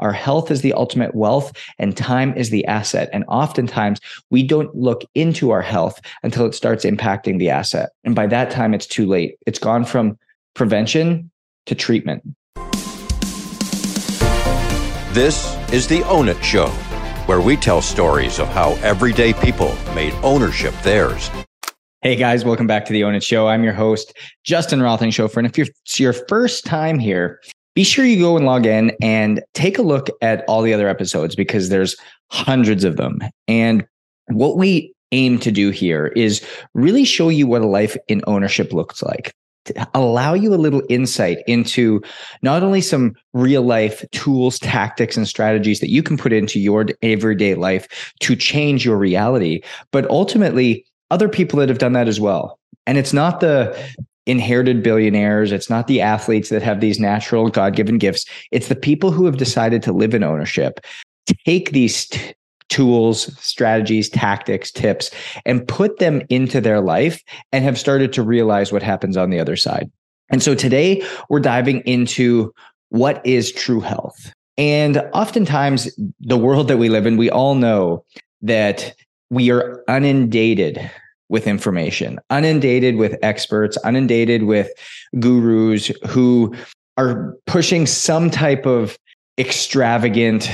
Our health is the ultimate wealth and time is the asset. And oftentimes we don't look into our health until it starts impacting the asset. And by that time, it's too late. It's gone from prevention to treatment. This is the Own It Show, where we tell stories of how everyday people made ownership theirs. Hey guys, welcome back to the Own It Show. I'm your host, Justin Roethlingshoefer. And if you're, it's your first time here, be sure you go and log in and take a look at all the other episodes because there's hundreds of them. And what we aim to do here is really show you what a life in ownership looks like allow you a little insight into not only some real life tools, tactics, and strategies that you can put into your everyday life to change your reality, but ultimately other people that have done that as well. And it's not the inherited billionaires, it's not the athletes that have these natural God given gifts. It's the people who have decided to live in ownership. Take these t- tools, strategies, tactics, tips, and put them into their life and have started to realize what happens on the other side. And so today we're diving into what is true health. And oftentimes, the world that we live in, we all know that we are inundated with information, inundated with experts, inundated with gurus who are pushing some type of extravagant,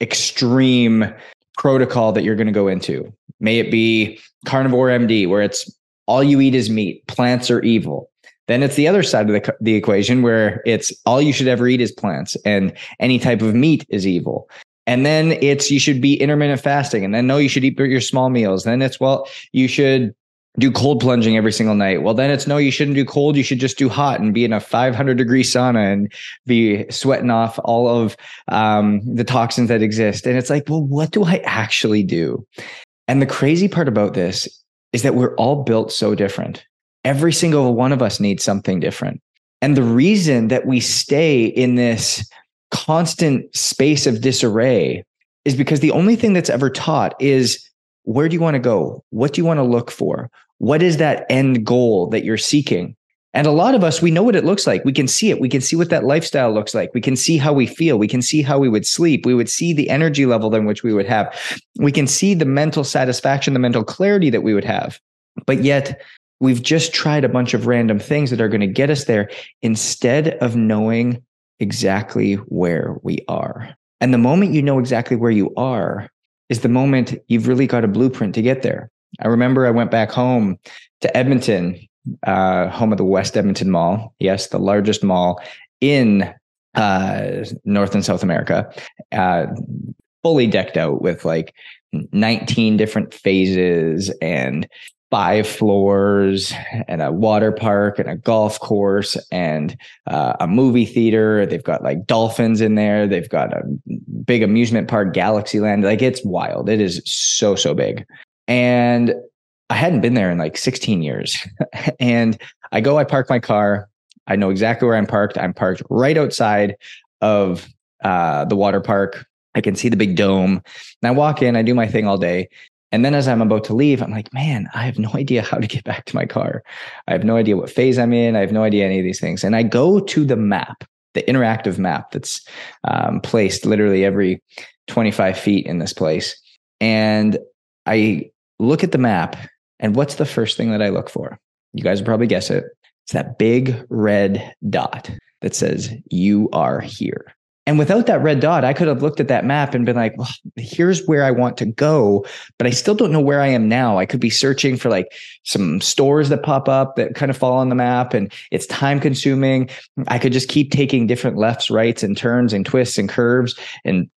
extreme protocol that you're going to go into. May it be carnivore MD, where it's all you eat is meat, plants are evil. Then it's the other side of the, the equation where it's all you should ever eat is plants and any type of meat is evil. And then it's you should be intermittent fasting. And then no, you should eat your small meals. Then it's well, you should do cold plunging every single night. Well, then it's no, you shouldn't do cold. You should just do hot and be in a 500 degree sauna and be sweating off all of um, the toxins that exist. And it's like, well, what do I actually do? And the crazy part about this is that we're all built so different. Every single one of us needs something different. And the reason that we stay in this constant space of disarray is because the only thing that's ever taught is where do you want to go? What do you want to look for? What is that end goal that you're seeking? And a lot of us, we know what it looks like. We can see it. We can see what that lifestyle looks like. We can see how we feel. We can see how we would sleep. We would see the energy level in which we would have. We can see the mental satisfaction, the mental clarity that we would have. But yet, we've just tried a bunch of random things that are going to get us there instead of knowing exactly where we are. And the moment you know exactly where you are, is the moment you've really got a blueprint to get there. I remember I went back home to Edmonton, uh, home of the West Edmonton Mall. Yes, the largest mall in uh, North and South America, uh, fully decked out with like 19 different phases and five floors and a water park and a golf course and uh, a movie theater. They've got like dolphins in there. They've got a big amusement park, Galaxyland. Like it's wild. It is so, so big. And I hadn't been there in like 16 years. and I go, I park my car. I know exactly where I'm parked. I'm parked right outside of uh, the water park. I can see the big dome. And I walk in, I do my thing all day. And then as I'm about to leave, I'm like, man, I have no idea how to get back to my car. I have no idea what phase I'm in. I have no idea any of these things. And I go to the map, the interactive map that's um, placed literally every 25 feet in this place. And I look at the map. And what's the first thing that I look for? You guys will probably guess it. It's that big red dot that says, You are here. And without that red dot, I could have looked at that map and been like, well, here's where I want to go, but I still don't know where I am now. I could be searching for like some stores that pop up that kind of fall on the map and it's time consuming. I could just keep taking different lefts, rights, and turns and twists and curves and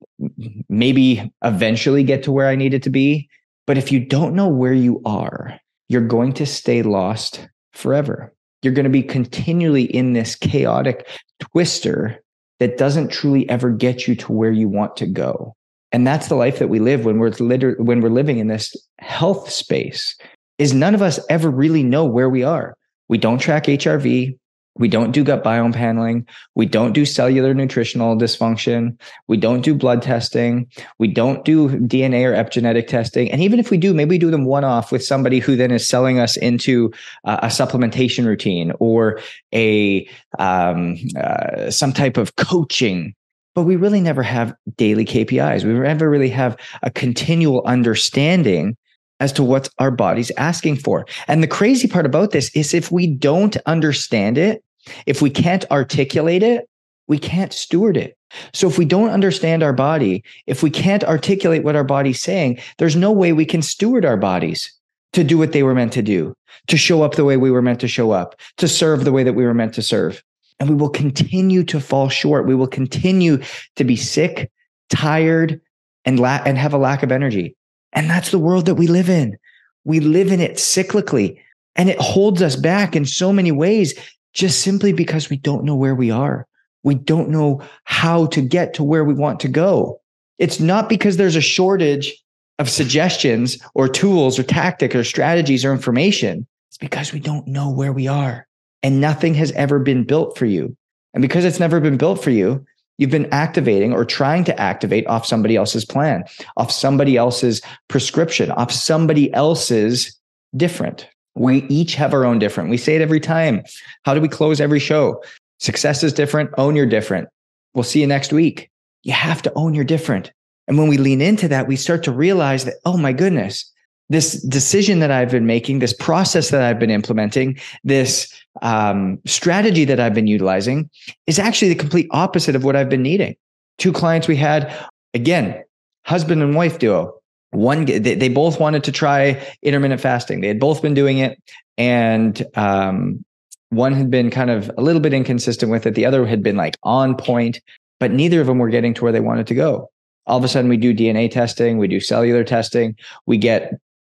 maybe eventually get to where I needed to be. But if you don't know where you are, you're going to stay lost forever. You're going to be continually in this chaotic twister that doesn't truly ever get you to where you want to go. And that's the life that we live when we're liter- when we're living in this health space is none of us ever really know where we are. We don't track HRV. We don't do gut biome paneling. We don't do cellular nutritional dysfunction. We don't do blood testing. We don't do DNA or epigenetic testing. And even if we do, maybe we do them one off with somebody who then is selling us into uh, a supplementation routine or a um, uh, some type of coaching but we really never have daily KPIs. We never really have a continual understanding as to what our body's asking for. And the crazy part about this is if we don't understand it, if we can't articulate it, we can't steward it. So if we don't understand our body, if we can't articulate what our body's saying, there's no way we can steward our bodies to do what they were meant to do, to show up the way we were meant to show up, to serve the way that we were meant to serve. And we will continue to fall short. We will continue to be sick, tired, and la- and have a lack of energy. And that's the world that we live in. We live in it cyclically and it holds us back in so many ways just simply because we don't know where we are. We don't know how to get to where we want to go. It's not because there's a shortage of suggestions or tools or tactics or strategies or information. It's because we don't know where we are and nothing has ever been built for you. And because it's never been built for you, you've been activating or trying to activate off somebody else's plan, off somebody else's prescription, off somebody else's different. We each have our own different. We say it every time. How do we close every show? Success is different. Own your different. We'll see you next week. You have to own your different. And when we lean into that, we start to realize that, oh my goodness, this decision that I've been making, this process that I've been implementing, this um, strategy that I've been utilizing is actually the complete opposite of what I've been needing. Two clients we had, again, husband and wife duo. One, they, they both wanted to try intermittent fasting. They had both been doing it, and um, one had been kind of a little bit inconsistent with it. The other had been like on point, but neither of them were getting to where they wanted to go. All of a sudden, we do DNA testing, we do cellular testing, we get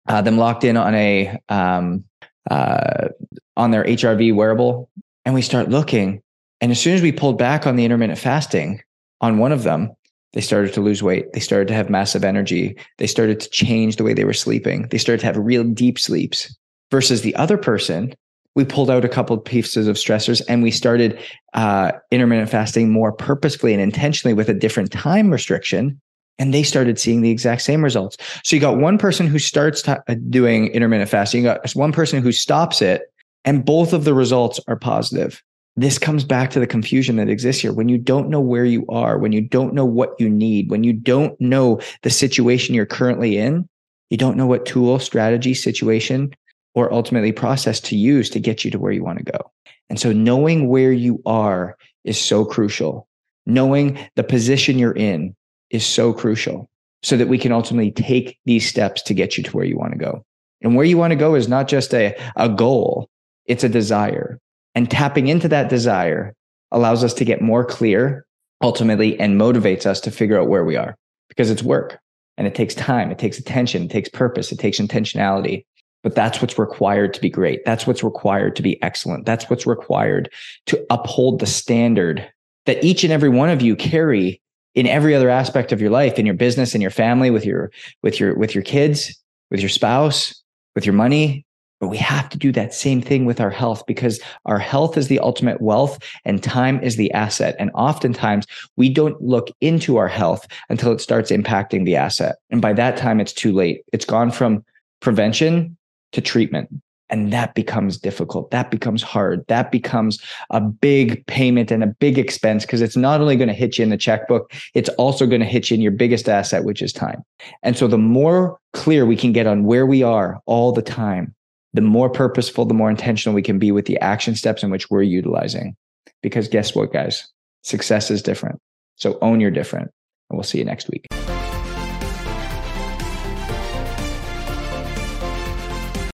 uh, them locked in on a um, uh, on their HRV wearable, and we start looking. And as soon as we pulled back on the intermittent fasting on one of them, they started to lose weight. They started to have massive energy. They started to change the way they were sleeping. They started to have real deep sleeps. Versus the other person, we pulled out a couple pieces of stressors and we started uh, intermittent fasting more purposefully and intentionally with a different time restriction and they started seeing the exact same results. So you got one person who starts uh, doing intermittent fasting, you got one person who stops it, and both of the results are positive. This comes back to the confusion that exists here. When you don't know where you are, when you don't know what you need, when you don't know the situation you're currently in, you don't know what tool, strategy, situation, or ultimately process to use to get you to where you want to go. And so knowing where you are is so crucial. Knowing the position you're in, is so crucial so that we can ultimately take these steps to get you to where you want to go. And where you want to go is not just a, a goal, it's a desire. And tapping into that desire allows us to get more clear ultimately and motivates us to figure out where we are because it's work and it takes time, it takes attention, it takes purpose, it takes intentionality. But that's what's required to be great. That's what's required to be excellent. That's what's required to uphold the standard that each and every one of you carry in every other aspect of your life in your business in your family with your with your with your kids with your spouse with your money but we have to do that same thing with our health because our health is the ultimate wealth and time is the asset. And oftentimes we don't look into our health until it starts impacting the asset. And by that time, it's too late. It's gone from prevention to treatment. And that becomes difficult. That becomes hard. That becomes a big payment and a big expense because it's not only going to hit you in the checkbook, it's also going to hit you in your biggest asset, which is time. And so the more clear we can get on where we are all the time, the more purposeful, the more intentional we can be with the action steps in which we're utilizing. Because guess what, guys? Success is different. So own your different. And we'll see you next week.